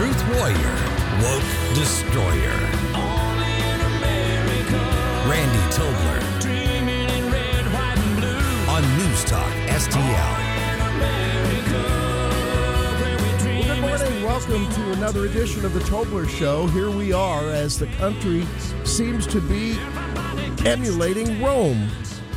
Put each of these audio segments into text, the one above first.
Truth warrior, woke destroyer. Randy Tobler. On News Talk STL. Well, good morning. Welcome to another edition of the Tobler Show. Here we are as the country seems to be emulating Rome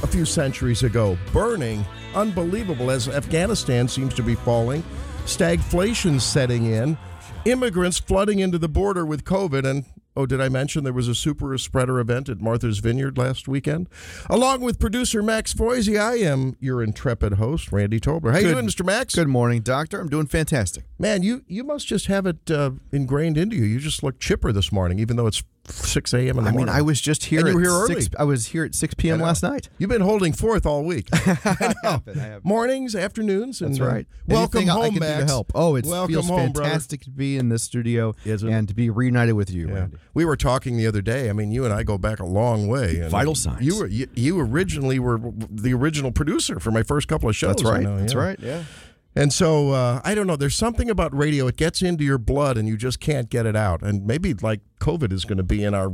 a few centuries ago, burning. Unbelievable as Afghanistan seems to be falling, stagflation setting in, immigrants flooding into the border with COVID, and Oh, did I mention there was a super spreader event at Martha's Vineyard last weekend? Along with producer Max Foisey, I am your intrepid host, Randy Tobler. How you doing, Mr. Max? Good morning, Doctor. I'm doing fantastic. Man, you you must just have it uh, ingrained into you. You just look chipper this morning, even though it's 6 a.m. in the I mean, morning. I was just here. And you at were here early. Six, I was here at 6 p.m. Last night. You've been holding forth all week. I have been, I have been. Mornings, afternoons, and That's uh, right. welcome Anything I home, can Max. do to help. Oh, it feels home, brother. fantastic to be in this studio Is it? and to be reunited with you, Yeah. Randy. We were talking the other day. I mean, you and I go back a long way. and Vital signs. You were you, you originally were the original producer for my first couple of shows. That's right. know, That's yeah. right. Yeah. And so uh, I don't know. There's something about radio; it gets into your blood, and you just can't get it out. And maybe like COVID is going to be in our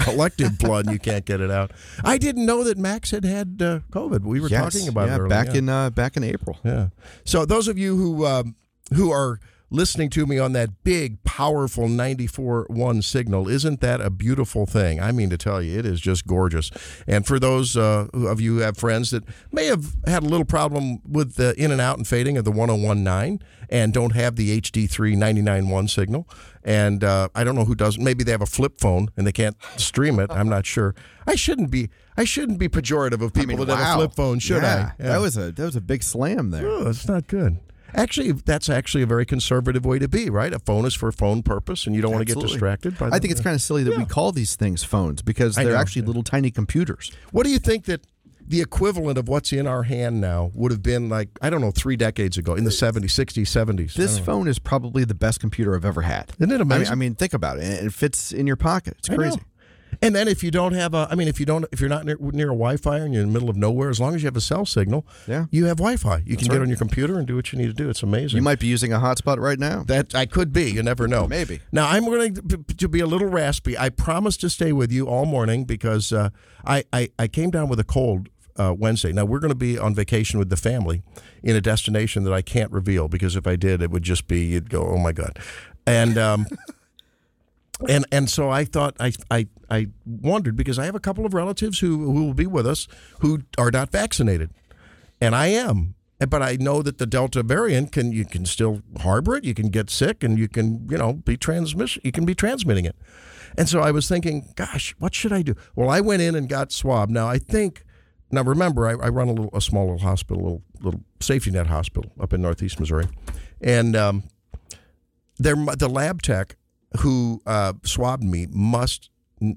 collective blood, and you can't get it out. I didn't know that Max had had uh, COVID. We were Yes. talking about yeah, it earlier. back yeah. in uh, back in April. Yeah. So those of you who um, who are listening to me on that big, powerful 94.1 signal, isn't that a beautiful thing? I mean to tell you, it is just gorgeous. And for those uh, of you who have friends that may have had a little problem with the in and out and fading of the 101.9 and don't have the HD3 99.1 signal, and uh, I don't know who doesn't. Maybe they have a flip phone and they can't stream it. I'm not sure. I shouldn't be. I shouldn't be pejorative of people I mean, that have a flip phone, should Yeah, I? That was a that was a big slam there. Oh, that's not good. Actually, that's actually a very conservative way to be, right? A phone is for phone purpose, and you don't want to get distracted. By I think it's kind of silly that we call these things phones because they're actually yeah. little tiny computers. What do you think that the equivalent of what's in our hand now would have been like? I don't know, three decades ago, in the '70s, '60s, '70s. This don't know. phone is probably the best computer I've ever had. Isn't it I mean, amazing? I mean, think about it. It fits in your pocket. It's crazy. And then if you don't have a, I mean, if you don't, if you're not near, near a Wi-Fi and you're in the middle of nowhere, as long as you have a cell signal, Yeah. you have Wi-Fi. You can get on your computer and do what you need to do. It's amazing. You might be using a hotspot right now. That I could be. You never know. Maybe. Now I'm going to, to be a little raspy. I promise to stay with you all morning because uh, I, I I came down with a cold. Uh, Wednesday. Now we're going to be on vacation with the family in a destination that I can't reveal because if I did, it would just be you'd go, oh my god, and um, and and so I thought I I I wondered because I have a couple of relatives who who will be with us who are not vaccinated, and I am. But I know that the Delta variant can you can still harbor it. You can get sick, and you can you know be transmission. You can be transmitting it. And so I was thinking, gosh, what should I do? Well, I went in and got swabbed. Now I think. Now remember, I, I run a little a small little hospital, little little safety net hospital up in Northeast Missouri, and um, there the lab tech who uh, swabbed me must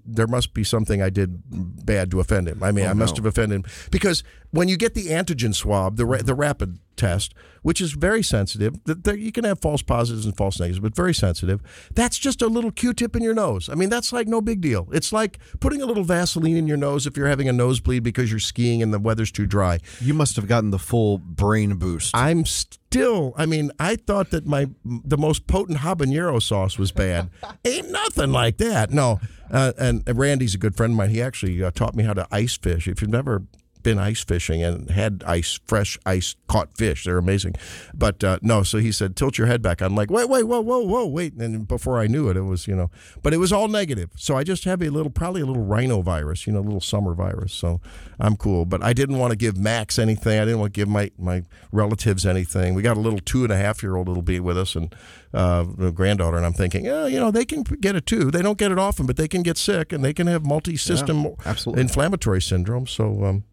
there must be something I did bad to offend him. I mean, oh, I must no. have offended him because when you get the antigen swab, the ra- the rapid test, which is very sensitive, th- there, you can have false positives and false negatives, but very sensitive. That's just a little Q-tip in your nose. I mean, that's like no big deal. It's like putting a little Vaseline in your nose if you're having a nosebleed because you're skiing and the weather's too dry. You must have gotten the full brain boost. I'm still. I mean, I thought that my the most potent habanero sauce was bad. Ain't nothing like that. No. Uh, and Randy's a good friend of mine. He actually uh, taught me how to ice fish. If you've never been ice fishing and had ice, fresh ice caught fish, they're amazing. But uh, no, so he said, tilt your head back. I'm like, wait, wait, whoa, whoa, whoa, wait. And before I knew it, it was, you know, but it was all negative. So I just have a little, probably a little rhino virus, you know, a little summer virus. So I'm cool. But I didn't want to give Max anything. I didn't want to give my, my relatives anything. We got a little two and a half year old that'll be with us and uh, a granddaughter. And I'm thinking, yeah, you know, they can get it too. They don't get it often, but they can get sick and they can have multi system Yeah, absolutely. inflammatory syndrome. So, um,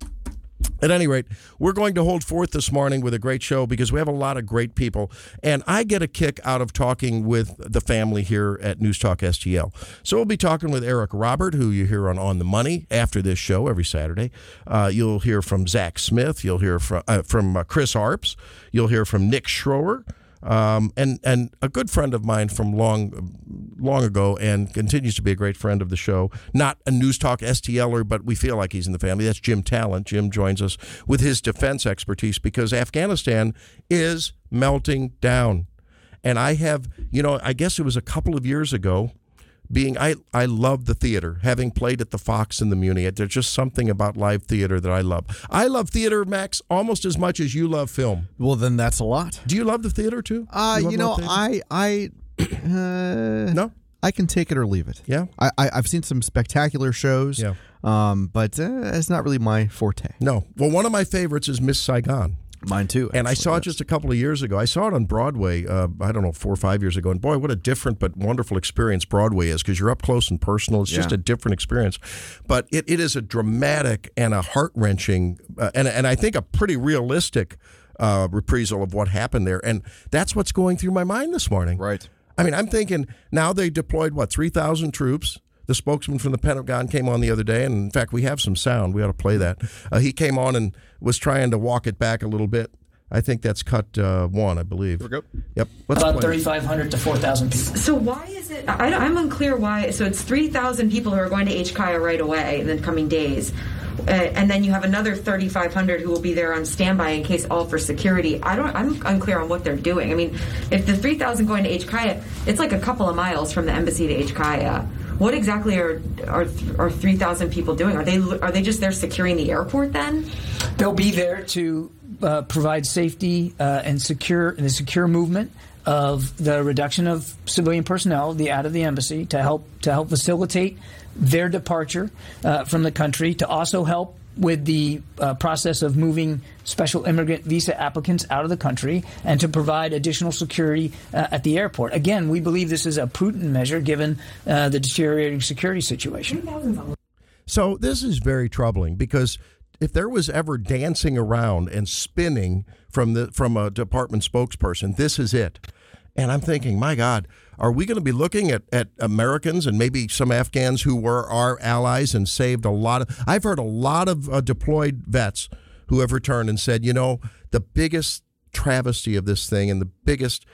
at any rate, we're going to hold forth this morning with a great show because we have a lot of great people. And I get a kick out of talking with the family here at News Talk STL. So we'll be talking with Eric Robert, who you hear on On the Money after this show every Saturday. Uh, you'll hear from Zach Smith. You'll hear from, uh, from uh, Chris Harps. You'll hear from Nick Schroer. Um, and and a good friend of mine from long long ago and continues to be a great friend of the show. Not a News Talk STLer, but we feel like he's in the family. That's Jim Talent. Jim joins us with his defense expertise because Afghanistan is melting down. And I have, you know, I guess it was a couple of years ago. Being, I, I love the theater. Having played at the Fox and the Muni, there's just something about live theater that I love. I love theater, Max, almost as much as you love film. Well, then that's a lot. Do you love the theater too? Uh, love you know. I I uh, no. I can take it or leave it. Yeah? I, I I've seen some spectacular shows. Yeah. Um, but uh, it's not really my forte. No. Well, one of my favorites is Miss Saigon. Mine too. And I actually, saw it just a couple of years ago. I saw it on Broadway, uh, I don't know, four or five years ago. And boy, what a different but wonderful experience Broadway is because you're up close and personal. It's just a different experience. But it, it is a dramatic and a heart wrenching, uh, and, and I think a pretty realistic uh, reprisal of what happened there. And that's what's going through my mind this morning. Right. I mean, I'm thinking now they deployed, what, 3,000 troops? The spokesman from the Pentagon came on the other day, and in fact, we have some sound. We ought to play that. Uh, he came on and was trying to walk it back a little bit. I think that's cut uh, one, I believe. Here we go. Yep. Let's About 3,500 to 4,000 people. So why is it? I, am unclear why. So it's three thousand people who are going to HKIA right away in the coming days, uh, and then you have another thirty five hundred who will be there on standby in case all for security. I don't. I'm unclear on what they're doing. I mean, if the three thousand going to HKIA, it's like a couple of miles from the embassy to HKIA. What exactly are are are three thousand people doing? Are they are they just there securing the airport then? They'll be there to uh, provide safety uh, and secure the secure movement of the reduction of civilian personnel, the out of the embassy, to help to help facilitate their departure uh, from the country, to also help with the uh, process of moving special immigrant visa applicants out of the country and to provide additional security uh, at the airport. Again, we believe this is a prudent measure given uh, the deteriorating security situation. So this is very troubling because if there was ever dancing around and spinning from the from a department spokesperson, this is it. And I'm thinking, my God, are we going to be looking at, at Americans and maybe some Afghans who were our allies and saved a lot of? I've heard a lot of uh, deployed vets who have returned and said, you know, the biggest travesty of this thing and the biggest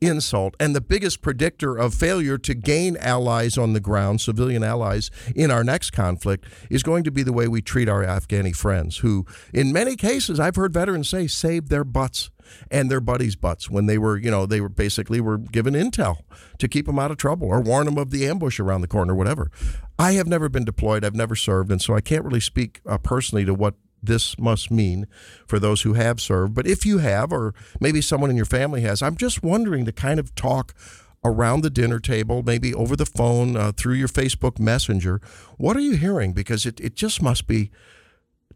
insult and the biggest predictor of failure to gain allies on the ground, civilian allies in our next conflict, is going to be the way we treat our Afghani friends, who, in many cases, I've heard veterans say, saved their butts and their buddies' butts when they were, you know, they were basically were given intel to keep them out of trouble or warn them of the ambush around the corner, whatever. I have never been deployed. I've never served, and so I can't really speak uh, personally to what this must mean for those who have served. But if you have, or maybe someone in your family has, I'm just wondering the kind of talk around the dinner table, maybe over the phone, uh, through your Facebook Messenger. What are you hearing? Because it, it just must be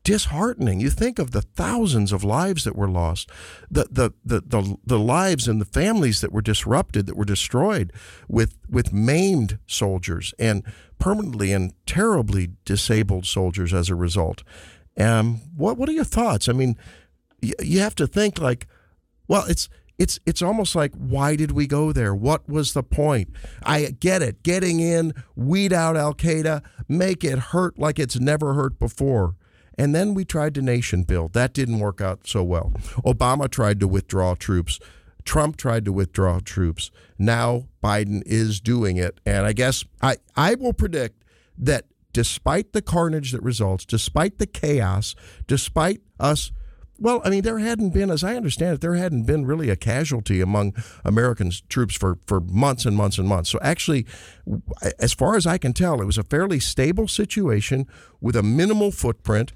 disheartening. You think of the thousands of lives that were lost, the, the, the, the, the lives and the families that were disrupted, that were destroyed with, with maimed soldiers and permanently and terribly disabled soldiers as a result. Um, what what are your thoughts? I mean, y- you have to think like, well, it's it's it's almost like why did we go there? What was the point? I get it, getting in, weed out Al Qaeda, make it hurt like it's never hurt before. And then we tried to nation build. That didn't work out so well. Obama tried to withdraw troops. Trump tried to withdraw troops. Now Biden is doing it. And I guess I, I will predict that despite the carnage that results, despite the chaos, despite us, well, I mean, there hadn't been, as I understand it, there hadn't been really a casualty among American troops for, for months and months and months. So actually, as far as I can tell, it was a fairly stable situation with a minimal footprint.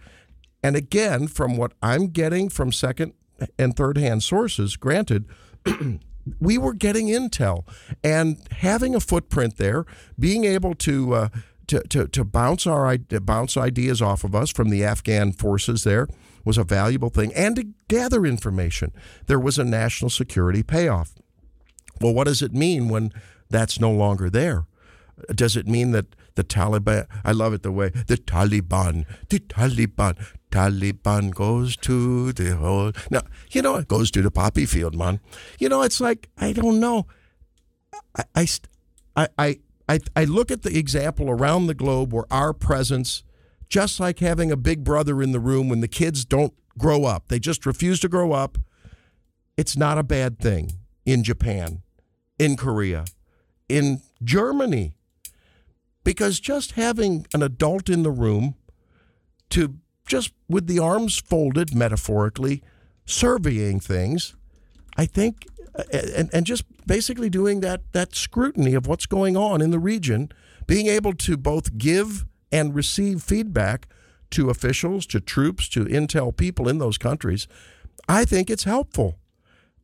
And again, from what I'm getting from second and third hand sources, granted, we were getting intel and having a footprint there, being able to. Uh, to, to, to bounce our to bounce ideas off of us from the Afghan forces there was a valuable thing, and to gather information. There was a national security payoff. Well, what does it mean when that's no longer there? Does it mean that the Taliban? I love it the way the Taliban, the Taliban, Taliban goes to the whole. Now you know it goes to the poppy field, man. You know it's like I don't know. I I I. I I, I look at the example around the globe where our presence, just like having a big brother in the room when the kids don't grow up, they just refuse to grow up. It's not a bad thing in Japan, in Korea, in Germany. Because just having an adult in the room to just with the arms folded, metaphorically, surveying things, I think and, and just basically doing that that scrutiny of what's going on in the region, being able to both give and receive feedback to officials, to troops, to intel people in those countries, I think it's helpful.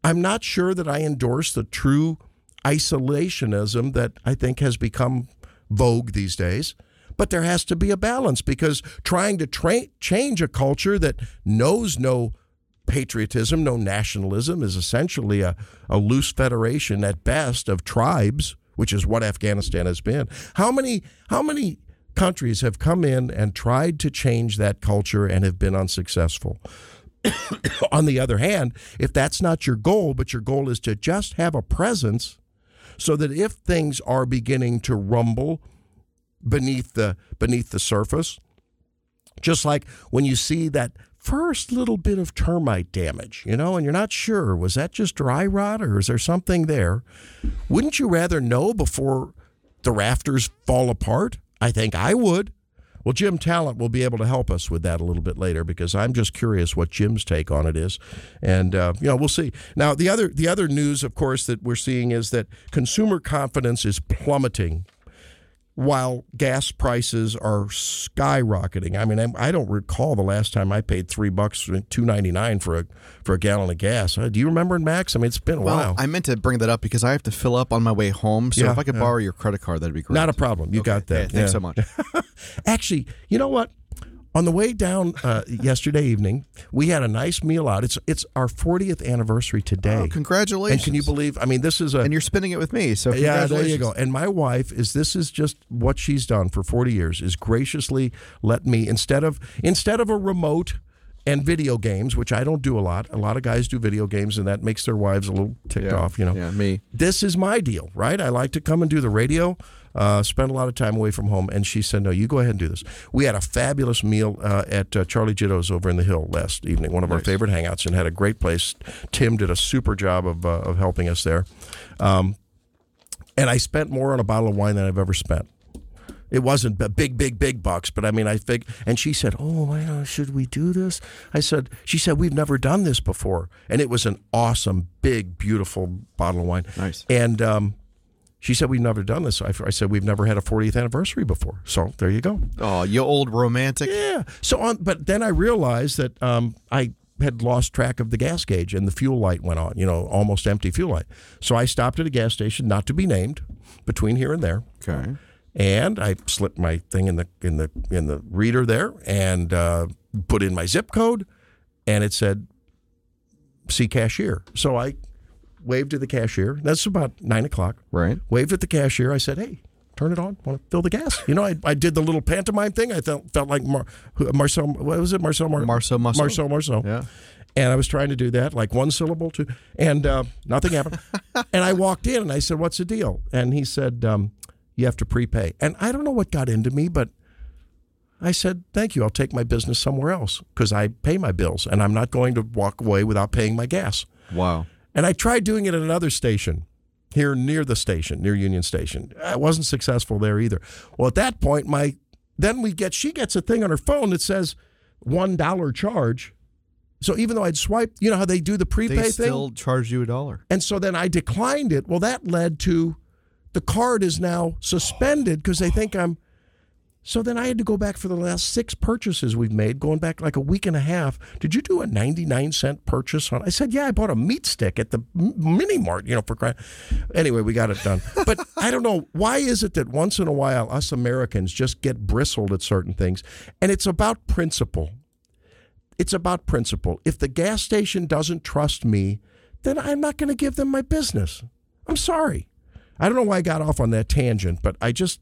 I'm not sure that I endorse the true isolationism that I think has become vogue these days. But there has to be a balance because trying to tra- change a culture that knows no patriotism, no nationalism, is essentially a, a loose federation at best of tribes, which is what Afghanistan has been. How many how many countries have come in and tried to change that culture and have been unsuccessful? On the other hand, if that's not your goal, but your goal is to just have a presence so that if things are beginning to rumble beneath the beneath the surface, just like when you see that first little bit of termite damage, you know, and you're not sure, was that just dry rot or is there something there? Wouldn't you rather know before the rafters fall apart? I think I would. Well, Jim Talent will be able to help us with that a little bit later because I'm just curious what Jim's take on it is, and uh, you know we'll see. Now the other the other news, of course, that we're seeing is that consumer confidence is plummeting while gas prices are skyrocketing. I mean, I don't recall the last time I paid three bucks, two ninety nine for a for a gallon of gas. Do you remember, Max? I mean, it's been a Well, while. I meant to bring that up because I have to fill up on my way home. So Yeah, if I could yeah. borrow your credit card, that'd be great. Not a problem. You Okay. got that. Hey, thanks Yeah. so much. Actually, you know what? On the way down uh, yesterday evening, we had a nice meal out. It's it's our 40th anniversary today. Oh, congratulations! And can you believe? I mean, this is a And you're spending it with me. So yeah, there you go. And my wife is this is just what she's done for 40 years is graciously let me instead of instead of a remote and video games, which I don't do a lot. A lot of guys do video games and that makes their wives a little ticked Yeah, off, you know. yeah, me. This is my deal, right? I like to come and do the radio, uh, spend a lot of time away from home. And she said, no, you go ahead and do this. We had a fabulous meal uh, at uh, Charlie Gitto's over in the Hill last evening, one of our favorite hangouts, and had a great place. Tim did a super job of, uh, of helping us there. Um, and I spent more on a bottle of wine than I've ever spent. It wasn't big, big, big bucks, but I mean, I think. And she said, "Oh, my God, should we do this?" I said, "She said we've never done this before," and it was an awesome, big, beautiful bottle of wine. Nice. And um, she said we've never done this. I, I said we've never had a 40th anniversary before. So there you go. Oh, you old romantic. Yeah. So on, but then I realized that um, I had lost track of the gas gauge and the fuel light went on. You know, almost empty fuel light. So I stopped at a gas station, not to be named, between here and there Okay. and I slipped my thing in the in the in the reader there and uh, put in my zip code, and it said "see cashier." So I waved to the cashier. That's about nine o'clock. Right. Waved at the cashier. I said, "Hey." Turn it on. Want to fill the gas? You know, I, I did the little pantomime thing. I felt felt like Mar, Marcel. What was it? Marcel. Mar, Marceau Marceau. Marcel. Marceau. Yeah. And I was trying to do that, like one syllable, two, and uh, nothing happened. and I walked in and I said, "What's the deal?" And he said, um, "You have to prepay." And I don't know what got into me, but I said, "Thank you. I'll take my business somewhere else because I pay my bills, and I'm not going to walk away without paying my gas." Wow. And I tried doing it at another station here near the station, near Union Station. I wasn't successful there either. Well, at that point, my then we get she gets a thing on her phone that says one dollar charge. So even though I'd swiped, you know how they do the prepay thing? They thing, still charge you a dollar. and so then I declined it. Well, that led to the card is now suspended because they think I'm. So then I had to go back for the last six purchases we've made, going back like a week and a half. Did you do a 99 cent purchase on? I said, yeah, I bought a meat stick at the mini mart, you know, for crying. Anyway, we got it done. But I don't know. Why is it that once in a while us Americans just get bristled at certain things? And it's about principle. It's about principle. If the gas station doesn't trust me, then I'm not going to give them my business. I'm sorry. I don't know why I got off on that tangent, but I just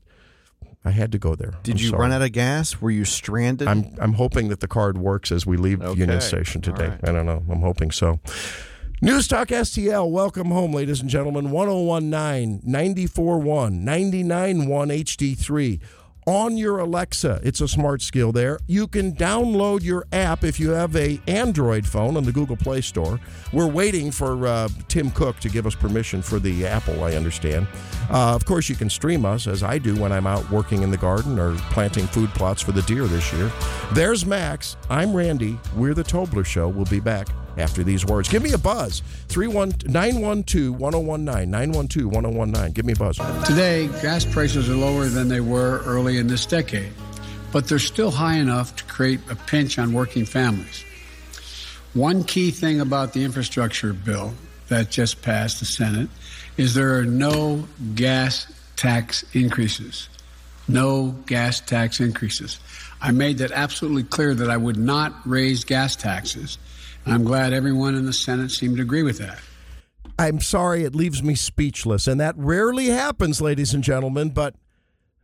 I had to go there. Did I'm you sorry. run out of gas? Were you stranded? I'm I'm hoping that the card works as we leave Union Station today. right. I don't know. I'm hoping so. News Talk STL, welcome home, ladies and gentlemen. 1019 941 991 HD3. On your Alexa, it's a smart skill there. You can download your app if you have a Android phone on the Google Play Store. We're waiting for uh, Tim Cook to give us permission for the Apple, I understand. Uh, of course, you can stream us, as I do when I'm out working in the garden or planting food plots for the deer this year. There's Max. I'm Randy. We're the Tobler Show. We'll be back after these words. Give me a buzz. 912 1019. 912 1019. Give me a buzz. Today, gas prices are lower than they were early in this decade, but they're still high enough to create a pinch on working families. One key thing about the infrastructure bill that just passed the Senate is there are no gas tax increases. No gas tax increases. I made that absolutely clear that I would not raise gas taxes. And I'm glad everyone in the Senate seemed to agree with that. I'm sorry, it leaves me speechless. And that rarely happens, ladies and gentlemen. But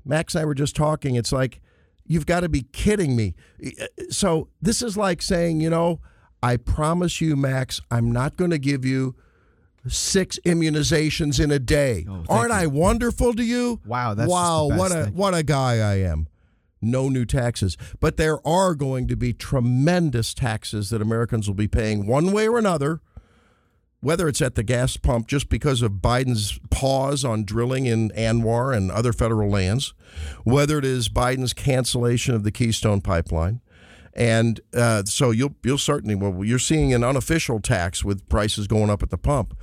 Max and I were just talking. It's like, you've got to be kidding me. Uh, so this is like saying, you know, I promise you, Max, I'm not going to give you six immunizations in a day. Oh, Aren't you. I wonderful to you? Wow, that's wow, the what a thing. what a guy I am. No new taxes, but there are going to be tremendous taxes that Americans will be paying one way or another. Whether it's at the gas pump just because of Biden's pause on drilling in ANWR and other federal lands, whether it is Biden's cancellation of the Keystone Pipeline, and uh, so you'll you'll certainly well you're seeing an unofficial tax with prices going up at the pump,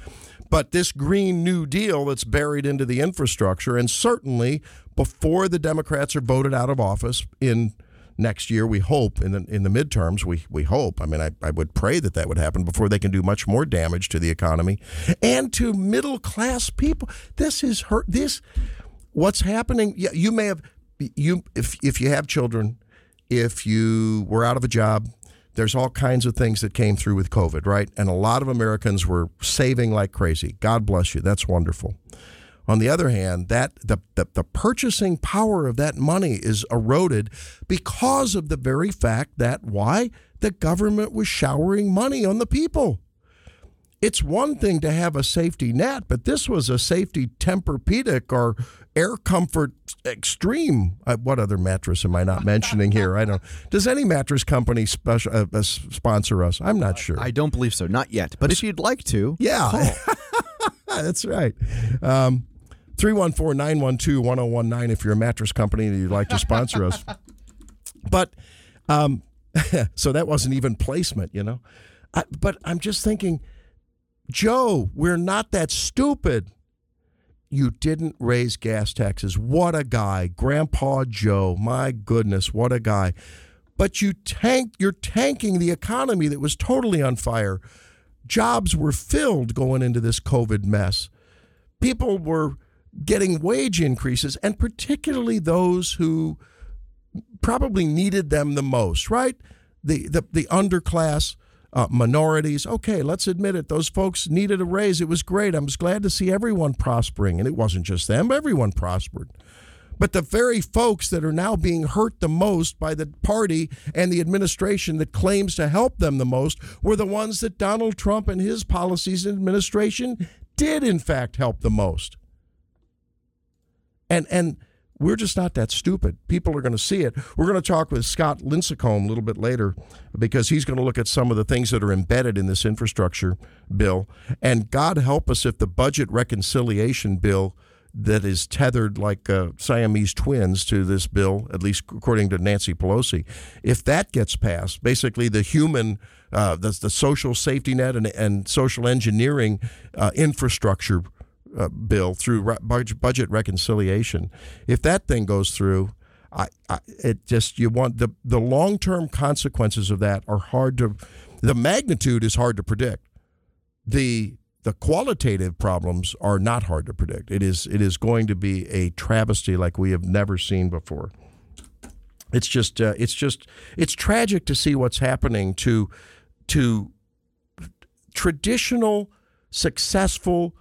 but this Green New Deal that's buried into the infrastructure, and certainly before the Democrats are voted out of office in next year, we hope in the in the midterms, we we hope. I mean, I, I would pray that that would happen before they can do much more damage to the economy and to middle class people. This is hurt. This what's happening. You may have you if if you have children, if you were out of a job. There's all kinds of things that came through with COVID, right? And a lot of Americans were saving like crazy. God bless you. That's wonderful. On the other hand, that the, the, the purchasing power of that money is eroded because of the very fact that why the government was showering money on the people. It's one thing to have a safety net, but this was a safety Tempur-Pedic or Air Comfort Extreme. Uh, what other mattress am I not mentioning here? I don't. Does any mattress company special uh, uh, sponsor us? I'm not sure. I don't believe so, not yet. But if you'd like to, Yeah. That's right. Um, 314 912 1019 if you're a mattress company and you'd like to sponsor us. But um, so that wasn't even placement, you know. I, but I'm just thinking, Joe, we're not that stupid. You didn't raise gas taxes. What a guy. Grandpa Joe. My goodness, what a guy. But you tank you're tanking the economy that was totally on fire. Jobs were filled going into this COVID mess. People were getting wage increases, and particularly those who probably needed them the most, right? The the, the underclass uh, minorities. Okay, let's admit it. Those folks needed a raise. It was great. I was glad to see everyone prospering, and it wasn't just them. Everyone prospered. But the very folks that are now being hurt the most by the party and the administration that claims to help them the most were the ones that Donald Trump and his policies and administration did, in fact, help the most. And and we're just not that stupid. People are going to see it. We're going to talk with Scott Lincicome a little bit later because he's going to look at some of the things that are embedded in this infrastructure bill. And God help us if the budget reconciliation bill that is tethered like uh, Siamese twins to this bill, at least according to Nancy Pelosi, if that gets passed, basically the human, uh, the, the social safety net and, and social engineering uh, infrastructure uh, bill through re- budget, reconciliation. If that thing goes through, I, I it just you want the the long term consequences of that are hard to, the magnitude is hard to predict. The the qualitative problems are not hard to predict. It is it is going to be a travesty like we have never seen before. It's just uh, it's just it's tragic to see what's happening to to traditional successful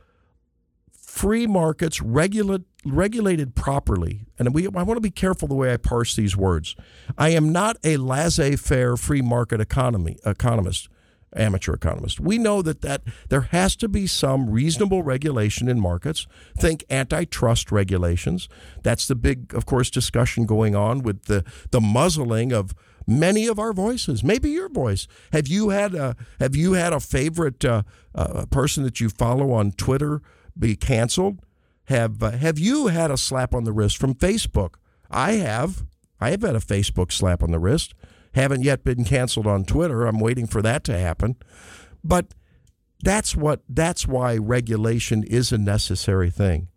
free markets regulate, regulated properly, and we, I want to be careful the way I parse these words. I am not a laissez-faire free market economy economist, amateur economist. We know that, that there has to be some reasonable regulation in markets. Think antitrust regulations. That's the big, of course, discussion going on with the, the muzzling of many of our voices. Maybe your voice. Have you had a Have you had a favorite uh, uh, person that you follow on Twitter be canceled? Have uh, Have you had a slap on the wrist from Facebook? I have. I have had a Facebook slap on the wrist. Haven't yet been canceled on Twitter. I'm waiting for that to happen. But that's what that's why regulation is a necessary thing.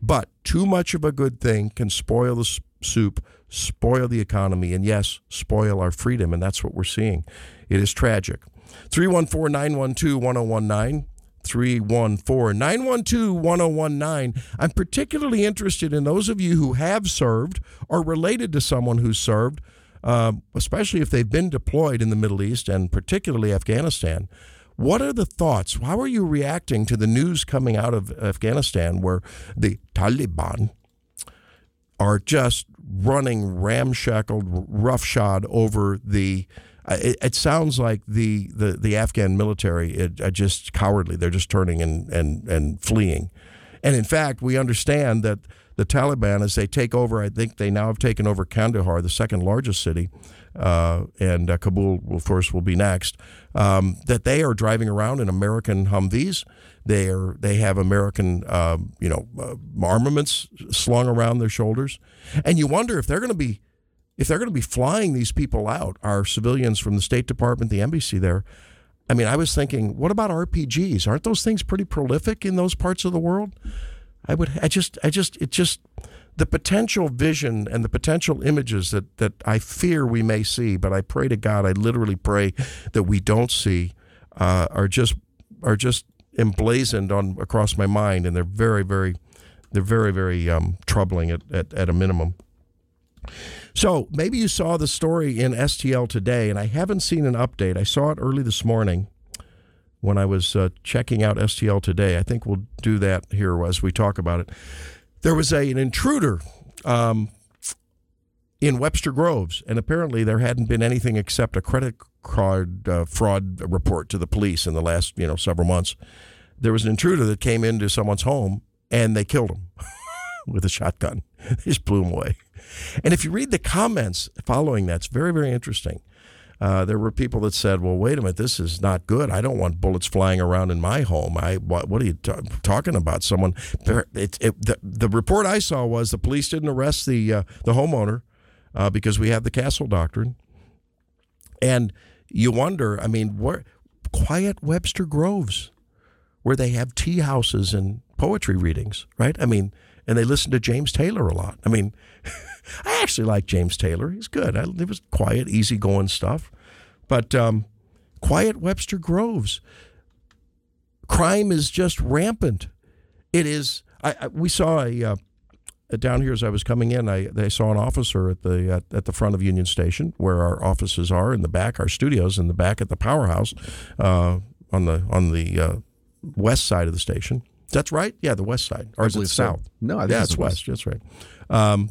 But too much of a good thing can spoil the soup, spoil the economy, and yes, spoil our freedom. And that's what we're seeing. It is tragic. 314 912 1019. 314 912 1019. I'm particularly interested in those of you who have served or related to someone who's served, uh, especially if they've been deployed in the Middle East and particularly Afghanistan. What are the thoughts? How are you reacting to the news coming out of Afghanistan where the Taliban are just running ramshackled roughshod over the it, it, sounds like the, the, the Afghan military it, are just cowardly. They're just turning and, and, and fleeing. And in fact, we understand that the Taliban, as they take over, I think they now have taken over Kandahar, the second largest city, uh, and uh, Kabul, of course, will be next. Um, that they are driving around in American Humvees. They are they have American uh, you know uh, armaments slung around their shoulders, and you wonder if they're going to be if they're going to be flying these people out, our civilians from the State Department, the embassy there. I mean, I was thinking, what about RPGs? Aren't those things pretty prolific in those parts of the world? I would, I just, I just, it just, the potential vision and the potential images that, that I fear we may see, but I pray to God, I literally pray that we don't see, uh, are just, are just emblazoned on across my mind, and they're very, very, they're very, very um, troubling at, at, at a minimum. So maybe you saw the story in STL today, and I haven't seen an update. I saw it early this morning when I was uh, checking out STL today. I think we'll do that here as we talk about it. There was a, an intruder um, in Webster Groves, and apparently there hadn't been anything except a credit card uh, fraud report to the police in the last you know several months. There was an intruder that came into someone's home and they killed him with a shotgun. they just blew him away. And if you read the comments following that, it's very, very interesting. Uh, there were people that said, "Well, wait a minute, this is not good. I don't want bullets flying around in my home. I what, what are you t- talking about? Someone? It, it, the, the report I saw was the police didn't arrest the uh, the homeowner uh, because we have the castle doctrine, and you wonder. I mean, where quiet Webster Groves, where they have tea houses and poetry readings, right? I mean, and they listen to James Taylor a lot. I mean." I actually like James Taylor. He's good. I, it was quiet, easygoing stuff. But um, quiet Webster Groves. Crime is just rampant. It is. I, I we saw a uh, down here as I was coming in. I they saw an officer at the at, at, the front of Union Station where our offices are in the back, our studios in the back at the powerhouse uh, on the on the uh, west side of the station. That's right. Yeah, the west side, or I is it south? So. No, I yeah, it's west. west. That's right. Um,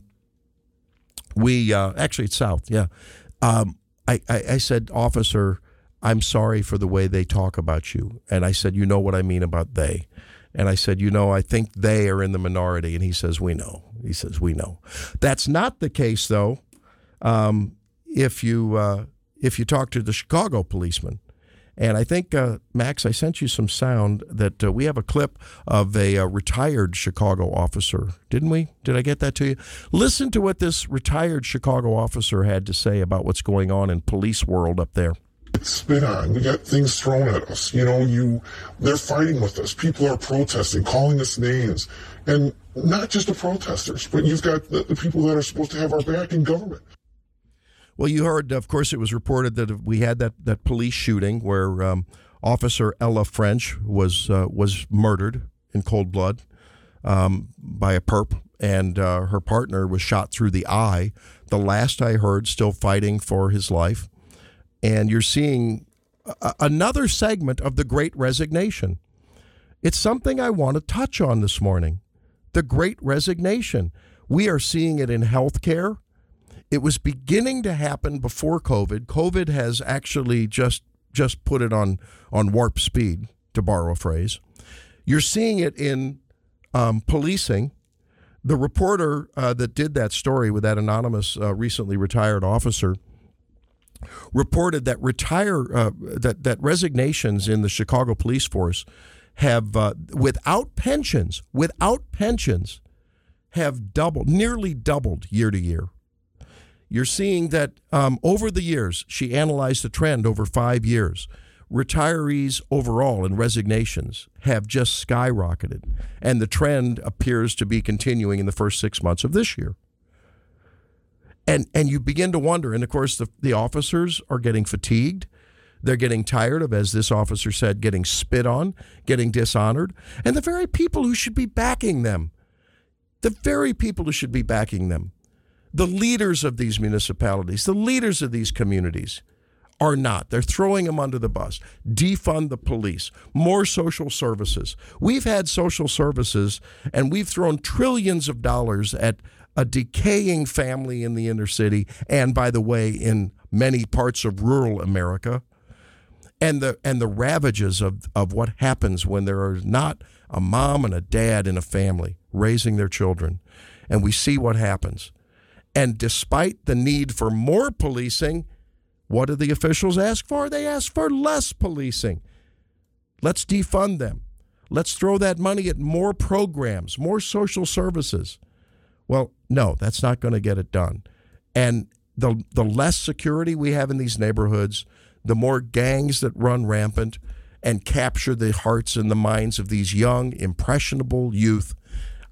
we uh, actually it's south. Yeah, um, I, I, I said, officer, I'm sorry for the way they talk about you, and I said, you know what I mean about they, and I said, you know, I think they are in the minority, and he says, we know. He says, we know. That's not the case though. Um, if you uh, if you talk to the Chicago policeman, and I think, uh, Max, I sent you some sound that uh, we have a clip of a, uh, retired Chicago officer, didn't we? Did I get that to you? Listen to what this retired Chicago officer had to say about what's going on in police world up there. Spit on. We got things thrown at us. You know, you they're fighting with us. People are protesting, calling us names, and not just the protesters, but you've got the, the people that are supposed to have our back in government. Well, you heard, of course, it was reported that we had that, that police shooting where um, Officer Ella French was uh, was murdered in cold blood um, by a perp, and uh, her partner was shot through the eye. The last I heard, still fighting for his life. And you're seeing a- another segment of the Great Resignation. It's something I want to touch on this morning. The Great Resignation. We are seeing it in healthcare. It was beginning to happen before COVID. COVID has actually just just put it on on warp speed, to borrow a phrase. You're seeing it in um, policing. The reporter uh, that did that story with that anonymous, uh, recently retired officer reported that retire uh, that that resignations in the Chicago police force have uh, without pensions, without pensions, have doubled, nearly doubled year to year you're seeing that um, over the years, she analyzed the trend over five years. retirees overall and resignations have just skyrocketed, and the trend appears to be continuing in the first six months of this year. And and you begin to wonder, and of course the, the officers are getting fatigued. They're getting tired of, as this officer said, getting spit on, getting dishonored, and the very people who should be backing them, the very people who should be backing them, the leaders of these municipalities, the leaders of these communities, are not. They're throwing them under the bus. Defund the police, more social services. We've had social services and we've thrown trillions of dollars at a decaying family in the inner city and by the way in many parts of rural America. And the and the ravages of, of what happens when there are not a mom and a dad in a family raising their children. And we see what happens. And despite the need for more policing, what do the officials ask for? They ask for less policing. Let's defund them. Let's throw that money at more programs, more social services. Well, no, that's not going to get it done. And the the less security we have in these neighborhoods, the more gangs that run rampant and capture the hearts and the minds of these young, impressionable youth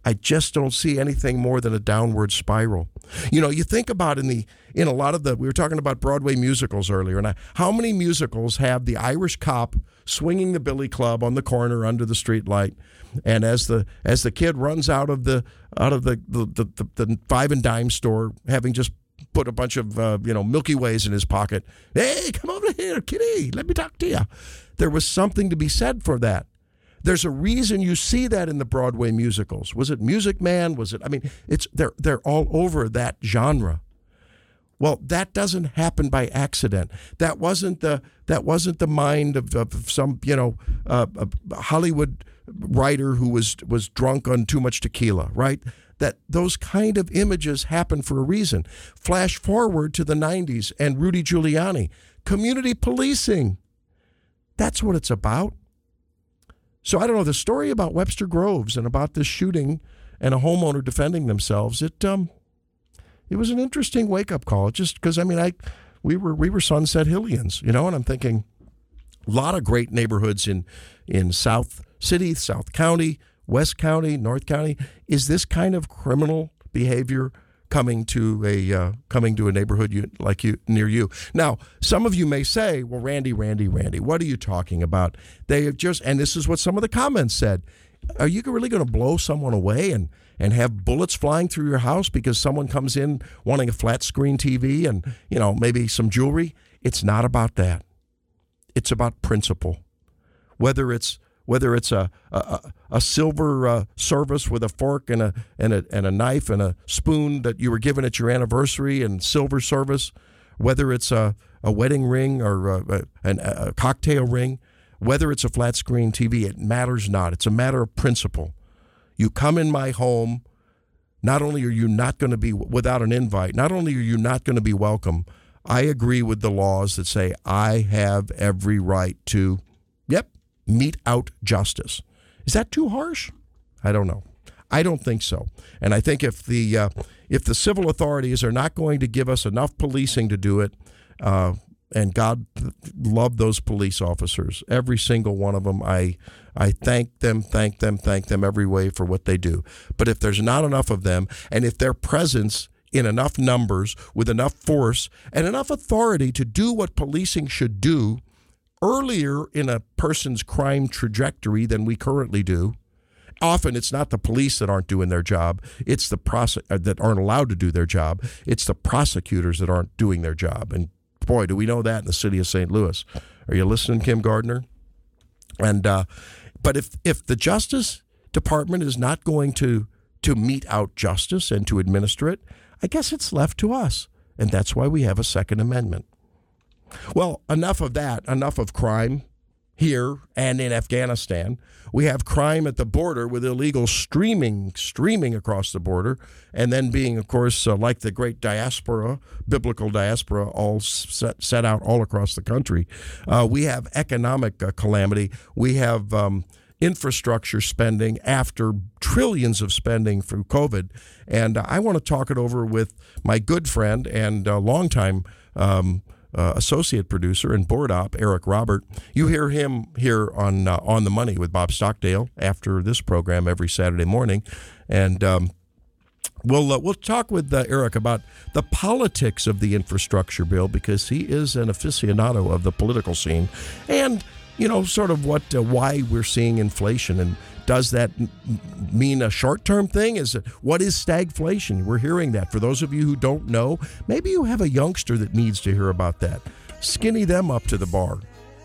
I just don't see anything more than a downward spiral. You know, you think about in the in a lot of the we were talking about Broadway musicals earlier, and I, how many musicals have the Irish cop swinging the billy club on the corner under the street light, and as the as the kid runs out of the out of the the, the, the, the five and dime store, having just put a bunch of uh, you know Milky Ways in his pocket. Hey, come over here, kitty. Let me talk to you. There was something to be said for that. There's a reason you see that in the Broadway musicals. Was it Music Man? Was it? I mean, it's they're they're all over that genre. Well, that doesn't happen by accident. That wasn't the that wasn't the mind of, of some you know uh, Hollywood writer who was was drunk on too much tequila, right? That those kind of images happen for a reason. Flash forward to the '90s and Rudy Giuliani, community policing. That's what it's about. So I don't know the story about Webster Groves and about this shooting and a homeowner defending themselves. It um, it was an interesting wake up call. Just because I mean I we were we were Sunset Hillians, you know, and I'm thinking a lot of great neighborhoods in in South City, South County, West County, North County. Is this kind of criminal behavior coming to a uh, coming to a neighborhood you, like you near you. Now, some of you may say, "Well, Randy, Randy, Randy, what are you talking about?" They have just, and this is what some of the comments said. Are you really going to blow someone away and and have bullets flying through your house because someone comes in wanting a flat screen TV and you know maybe some jewelry? It's not about that. It's about principle. Whether it's whether it's a a, a silver uh, service with a fork and a, and a and a knife and a spoon that you were given at your anniversary and silver service, whether it's a, a wedding ring or a, a, a cocktail ring, whether it's a flat screen TV, it matters not. It's a matter of principle. You come in my home, not only are you not going to be without an invite, not only are you not going to be welcome, I agree with the laws that say I have every right to, yep, mete out justice. Is that too harsh? I don't know. I don't think so. And I think if the uh, if the civil authorities are not going to give us enough policing to do it, uh, and God love those police officers, every single one of them. I I thank them, thank them, thank them every way for what they do. But if there's not enough of them, and if their presence in enough numbers, with enough force and enough authority to do what policing should do, earlier in a person's crime trajectory than we currently do. Often it's not the police that aren't doing their job, it's the prose- uh, that aren't allowed to do their job. It's the prosecutors that aren't doing their job. And boy, do we know that in the city of St. Louis. Are you listening, Kim Gardner? And uh, but if if the Justice Department is not going to to mete out justice and to administer it, I guess it's left to us. And that's why we have a Second Amendment. Well, enough of that, enough of crime here and in Afghanistan. We have crime at the border with illegal streaming, streaming across the border, and then being, of course, uh, like the great diaspora, biblical diaspora, all set, set out all across the country. Uh, we have economic uh, calamity. We have um, infrastructure spending after trillions of spending through COVID. And I want to talk it over with my good friend and uh, longtime. Um, uh, associate producer and board op Eric Robert. You hear him here on uh, on the money with Bob Stockdale after this program every Saturday morning, and. Um, We'll uh, we'll talk with uh, Eric about the politics of the infrastructure bill because he is an aficionado of the political scene, and you know sort of what uh, why we're seeing inflation and does that mean a short term thing? Is it what is stagflation? We're hearing that. For those of you who don't know, maybe you have a youngster that needs to hear about that. Skinny them up to the bar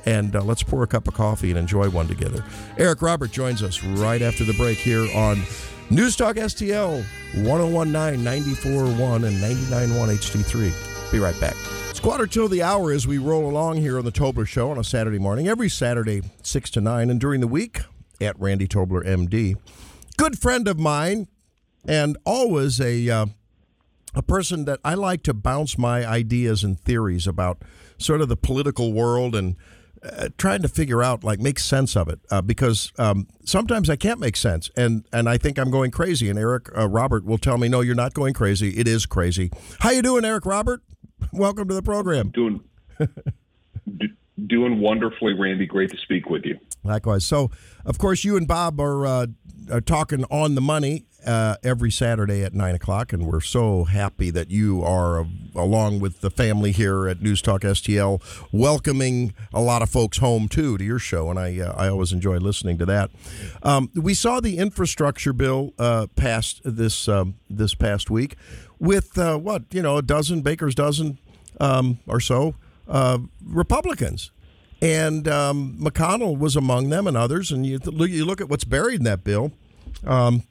and uh, let's pour a cup of coffee and enjoy one together. Eric Robert joins us right after the break here on News Talk STL 1019, 941, and 991 HD3. Be right back. It's quarter till the hour as we roll along here on the Tobler Show on a Saturday morning, every Saturday, 6 to 9, and during the week at Randy Tobler, MD. Good friend of mine, and always a. Uh, a person that I like to bounce my ideas and theories about sort of the political world and uh, trying to figure out like make sense of it uh, because um, sometimes I can't make sense and and I think I'm going crazy and Eric uh, Robert will tell me no you're not going crazy it is crazy how you doing Eric Robert welcome to the program doing doing wonderfully Randy. Great to speak with you. Likewise. So of course you and Bob are, uh, are talking on the money uh, every Saturday at nine o'clock, and we're so happy that you are, uh, along with the family here at News Talk STL, welcoming a lot of folks home too to your show, and I uh, I always enjoy listening to that. Um, we saw the infrastructure bill uh, passed this um, this past week with uh, what you know a dozen Baker's dozen um, or so uh, Republicans. And um, McConnell was among them, and others. And you, you look at what's buried in that bill. Um,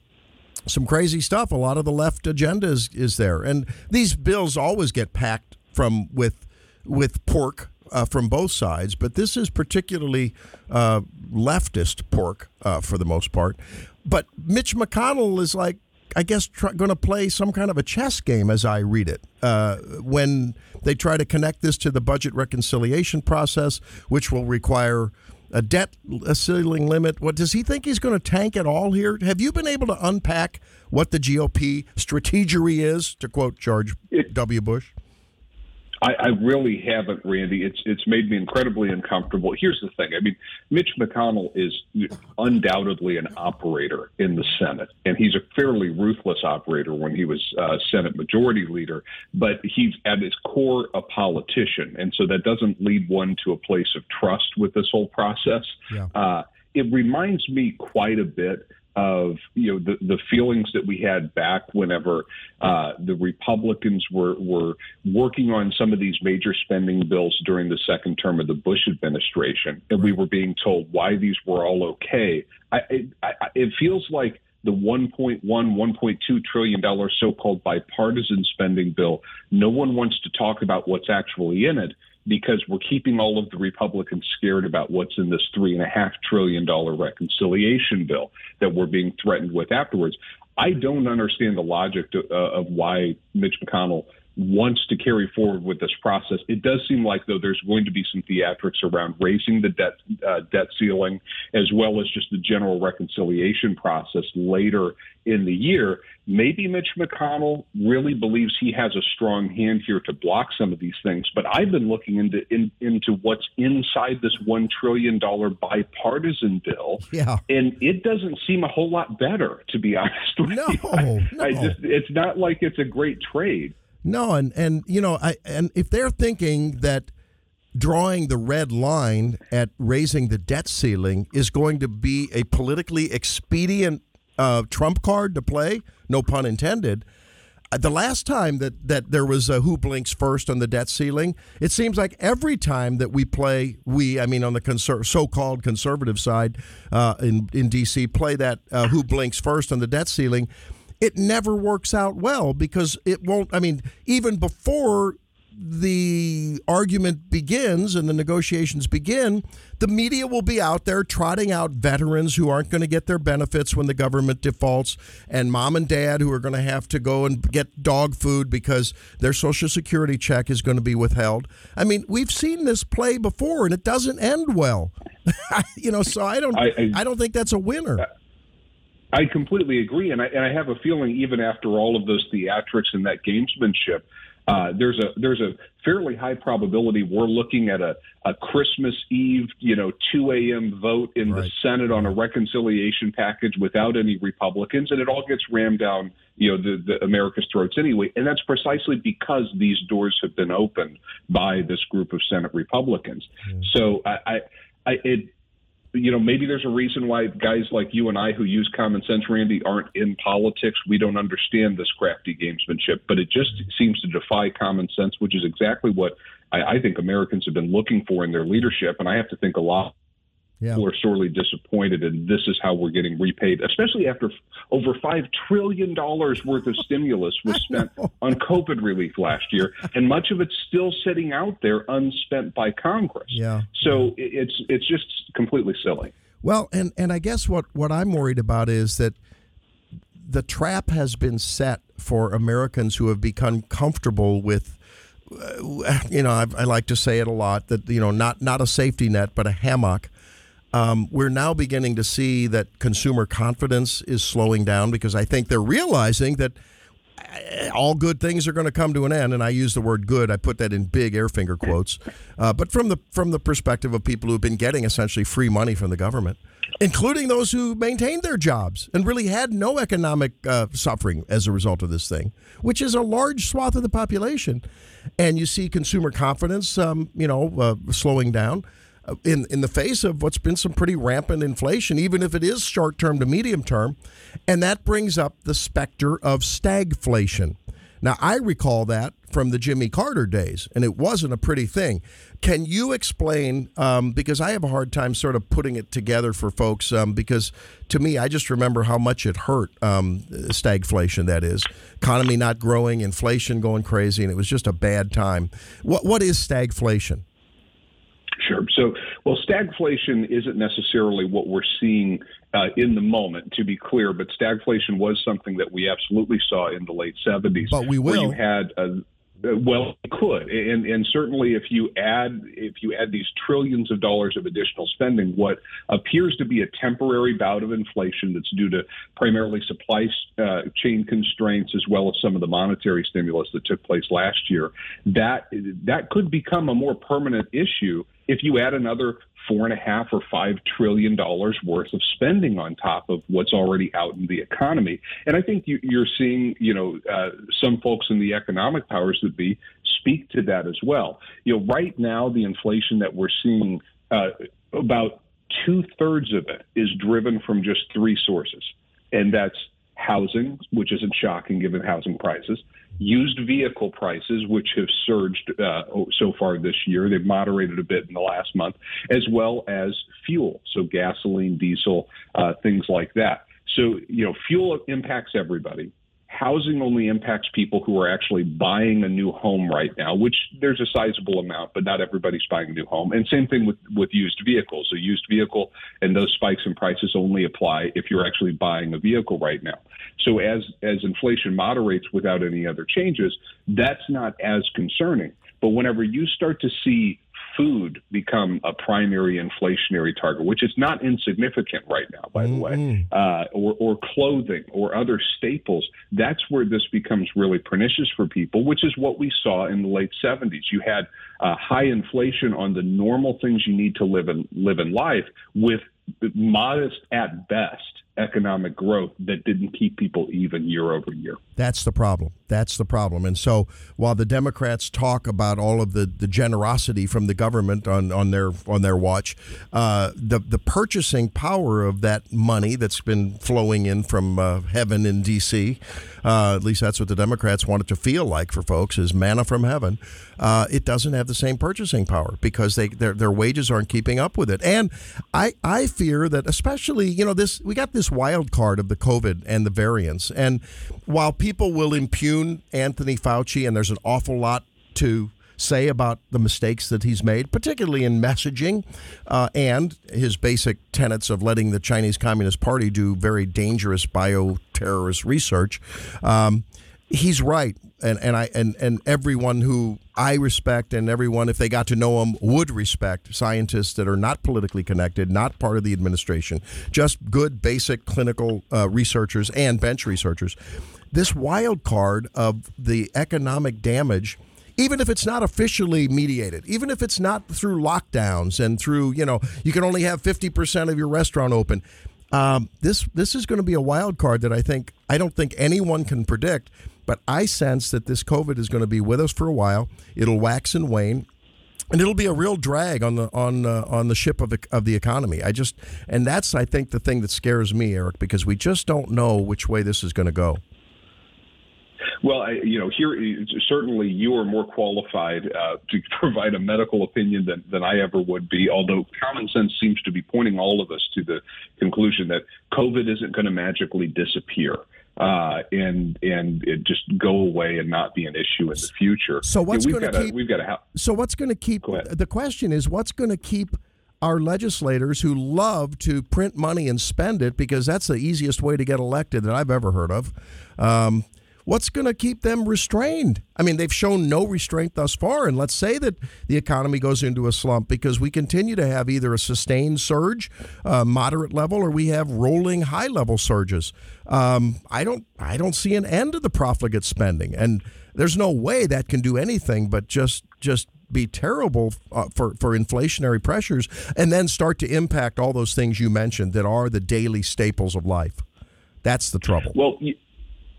some crazy stuff. A lot of the left agenda is, is there, and these bills always get packed from with with pork uh, from both sides, but this is particularly uh, leftist pork uh, for the most part. But Mitch McConnell is like, I guess, tr- going to play some kind of a chess game as I read it uh, when they try to connect this to the budget reconciliation process, which will require a debt a ceiling limit. What does he think he's going to tank at all here? Have you been able to unpack what the GOP strategery is, to quote George it, W. Bush? I, I really haven't, Randy. It's it's made me incredibly uncomfortable. Here's the thing. I mean, Mitch McConnell is undoubtedly an operator in the Senate, and he's a fairly ruthless operator when he was uh, Senate Majority Leader. But he's at his core a politician, and so that doesn't lead one to a place of trust with this whole process. Yeah. Uh, it reminds me quite a bit of you know the, the feelings that we had back whenever uh, the Republicans were were working on some of these major spending bills during the second term of the Bush administration, and we were being told why these were all okay. I, it, I, it feels like the 1.1, 1.2 trillion dollar so-called bipartisan spending bill. No one wants to talk about what's actually in it because we're keeping all of the Republicans scared about what's in this three and a half trillion dollar reconciliation bill that we're being threatened with afterwards. I don't understand the logic to, uh, of why Mitch McConnell wants to carry forward with this process. It does seem like though there's going to be some theatrics around raising the debt uh, debt ceiling as well as just the general reconciliation process later in the year. Maybe Mitch McConnell really believes he has a strong hand here to block some of these things, but I've been looking into in, into what's inside this one trillion dollar bipartisan bill, yeah. and it doesn't seem a whole lot better, to be honest. With no, you. I, no. I just it's not like it's a great trade. No, and and you know, I and if they're thinking that drawing the red line at raising the debt ceiling is going to be a politically expedient uh, trump card to play, no pun intended. Uh, the last time that, that there was a who blinks first on the debt ceiling, it seems like every time that we play, we, I mean, on the conser- so-called conservative side uh, in in D.C., play that uh, who blinks first on the debt ceiling it never works out well because it won't. I mean, even before the argument begins and the negotiations begin, the media will be out there trotting out veterans who aren't going to get their benefits when the government defaults, and mom and dad who are going to have to go and get dog food because their Social Security check is going to be withheld. I mean, we've seen this play before, and it doesn't end well. you know, so I don't, I, I, I don't think that's a winner. Uh, I completely agree, and I and I have a feeling even after all of those theatrics and that gamesmanship, Uh, there's a there's a fairly high probability we're looking at a, a Christmas Eve, you know, 2 a.m. vote in Right. the Senate on a reconciliation package without any Republicans, and it all gets rammed down, you know, the, the America's throats anyway. And that's precisely because these doors have been opened by this group of Senate Republicans. So I, I, I it you know, maybe there's a reason why guys like you and I who use common sense, Randy, aren't in politics. We don't understand this crafty gamesmanship, but it just seems to defy common sense, which is exactly what I, I think Americans have been looking for in their leadership. And I have to think a lot Yeah. people are sorely disappointed, and this is how we're getting repaid, especially after f- over five trillion dollars worth of stimulus was spent on COVID relief last year, and much of it's still sitting out there unspent by Congress. Yeah. So it's it's just completely silly. Well, and and I guess what what I'm worried about is that the trap has been set for Americans who have become comfortable with. uh, You know, I, I like to say it a lot that you know, not not a safety net, but a hammock. Um, we're now beginning to see that consumer confidence is slowing down because I think they're realizing that uh, all good things are going to come to an end. And I use the word good. I put that in big air finger quotes. Uh, but from the from the perspective of people who've been getting essentially free money from the government, including those who maintained their jobs and really had no economic uh, suffering as a result of this thing, which is a large swath of the population. And you see consumer confidence, um, you know, uh, slowing down in in the face of what's been some pretty rampant inflation, even if it is short term to medium term, and that brings up the specter of stagflation. Now, I recall that from the Jimmy Carter days, and it wasn't a pretty thing. Can you explain? Um, because I have a hard time sort of putting it together for folks. Um, because to me, I just remember how much it hurt um, stagflation. That is, economy not growing, inflation going crazy, and it was just a bad time. What what is stagflation? So, well, stagflation isn't necessarily what we're seeing uh, in the moment, to be clear, but stagflation was something that we absolutely saw in the late 70s. But we Where you had a, well, it could, and and certainly if you add if you add these trillions of dollars of additional spending, what appears to be a temporary bout of inflation that's due to primarily supply uh, chain constraints as well as some of the monetary stimulus that took place last year, that that could become a more permanent issue if you add another four and a half or five trillion dollars worth of spending on top of what's already out in the economy. And I think you, you're seeing, you know, uh, some folks in the economic powers that be speak to that as well. You know, right now the inflation that we're seeing, uh, about two thirds of it is driven from just three sources, and that's housing, which isn't shocking given housing prices, used vehicle prices, which have surged uh, so far this year. They've moderated a bit in the last month, as well as fuel, so gasoline, diesel, uh, things like that. So, you know, fuel impacts everybody. Housing only impacts people who are actually buying a new home right now, which there's a sizable amount, but not everybody's buying a new home. And same thing with, with used vehicles. A used vehicle and those spikes in prices only apply if you're actually buying a vehicle right now. So as as inflation moderates without any other changes, that's not as concerning. But whenever you start to see food become a primary inflationary target, which is not insignificant right now, by the way, uh, or, or clothing or other staples, that's where this becomes really pernicious for people, which is what we saw in the late 70s. You had uh, high inflation on the normal things you need to live in, live in life with modest at best economic growth that didn't keep people even year over year. That's the problem. That's the problem. And so while the Democrats talk about all of the, the generosity from the government on, on their on their watch, uh, the the purchasing power of that money that's been flowing in from uh, heaven in D.C. Uh, at least that's what the Democrats want it to feel like for folks is manna from heaven. Uh, it doesn't have the same purchasing power because they their their wages aren't keeping up with it. And I I fear that especially you know this we got this wild card of the COVID and the variants. And while people will impugn Anthony Fauci, and there's an awful lot to say about the mistakes that he's made, particularly in messaging uh, and his basic tenets of letting the Chinese Communist Party do very dangerous bioterrorist research. Um, he's right, and and I and and everyone who I respect and everyone, if they got to know him, would respect scientists that are not politically connected, not part of the administration, just good basic clinical uh, researchers and bench researchers. This wild card of the economic damage even if it's not officially mediated, even if it's not through lockdowns and through, you know, you can only have 50% of your restaurant open. Um, this this is going to be a wild card that I think I don't think anyone can predict, but I sense that this COVID is going to be with us for a while. It'll wax and wane, and it'll be a real drag on the on uh, on the ship of the, of the economy. I just and that's I think the thing that scares me, Eric, because we just don't know which way this is going to go. Well, I, you know, here certainly you are more qualified uh, to provide a medical opinion than, than I ever would be. Although common sense seems to be pointing all of us to the conclusion that COVID isn't going to magically disappear. Uh, and and it just go away and not be an issue in the future. So what's going to keep? we've got to have. So what's going to keep? The question is, what's going to keep our legislators who love to print money and spend it because that's the easiest way to get elected that I've ever heard of. Um, what's going to keep them restrained? I mean, they've shown no restraint thus far. And let's say that the economy goes into a slump because we continue to have either a sustained surge, uh, moderate level, or we have rolling high level surges. Um, I don't, I don't see an end to the profligate spending, and there's no way that can do anything but just, just be terrible uh, for for inflationary pressures, and then start to impact all those things you mentioned that are the daily staples of life. That's the trouble. Well.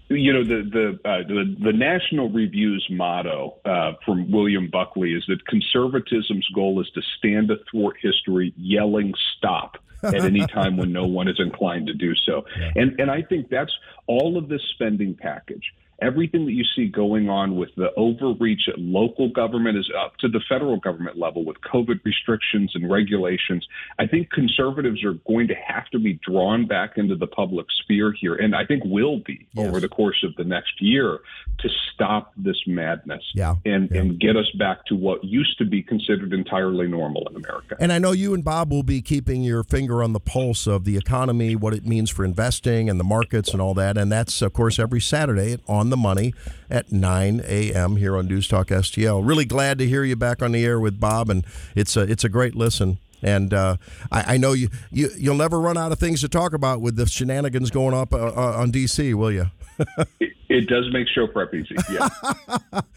You- know the the uh, the, the National Review's motto uh, from William Buckley is that conservatism's goal is to stand athwart history, yelling "stop" at any time when no one is inclined to do so. And and I think that's all of this spending package everything that you see going on with the overreach at local government is up to the federal government level with COVID restrictions and regulations. I think conservatives are going to have to be drawn back into the public sphere here, and I think will be yes. over the course of the next year to stop this madness yeah. and yeah. and get us back to what used to be considered entirely normal in America. And I know you and Bob will be keeping your finger on the pulse of the economy, what it means for investing and the markets and all that, and that's of course every Saturday on the money at 9 a.m. here on News Talk STL. Really glad to hear you back on the air with Bob, and it's a, it's a great listen. And uh, I, I, know you, you you'll never run out of things to talk about with the shenanigans going up uh, uh, on DC, will you? it, it, does make show prep easy. Yeah.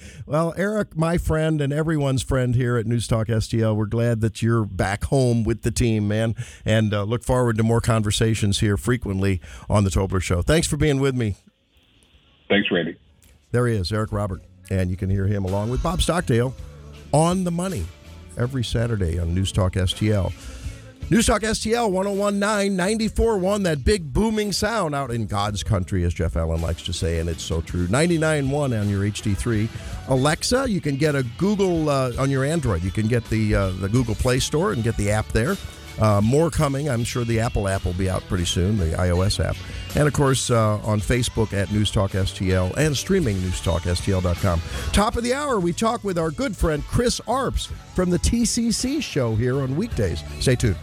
well, Eric, my friend and everyone's friend here at News Talk STL, we're glad that you're back home with the team, man, and uh, look forward to more conversations here frequently on the Tobler Show. Thanks for being with me. Thanks, Randy. There he is, Eric Robert. And you can hear him along with Bob Stockdale on the money every Saturday on News Talk STL. News Talk STL 1019 941, that big booming sound out in God's country, as Jeff Allen likes to say, and it's so true. 99.1 on your HD3. Alexa, you can get a Google uh, on your Android. You can get the, uh, the Google Play Store and get the app there. Uh, more coming. I'm sure the Apple app will be out pretty soon, the iOS app. And of course, uh, on Facebook at News Talk STL and streaming newstalkstl.com. Top of the hour, we talk with our good friend Chris Arps from the TCC show here on weekdays. Stay tuned.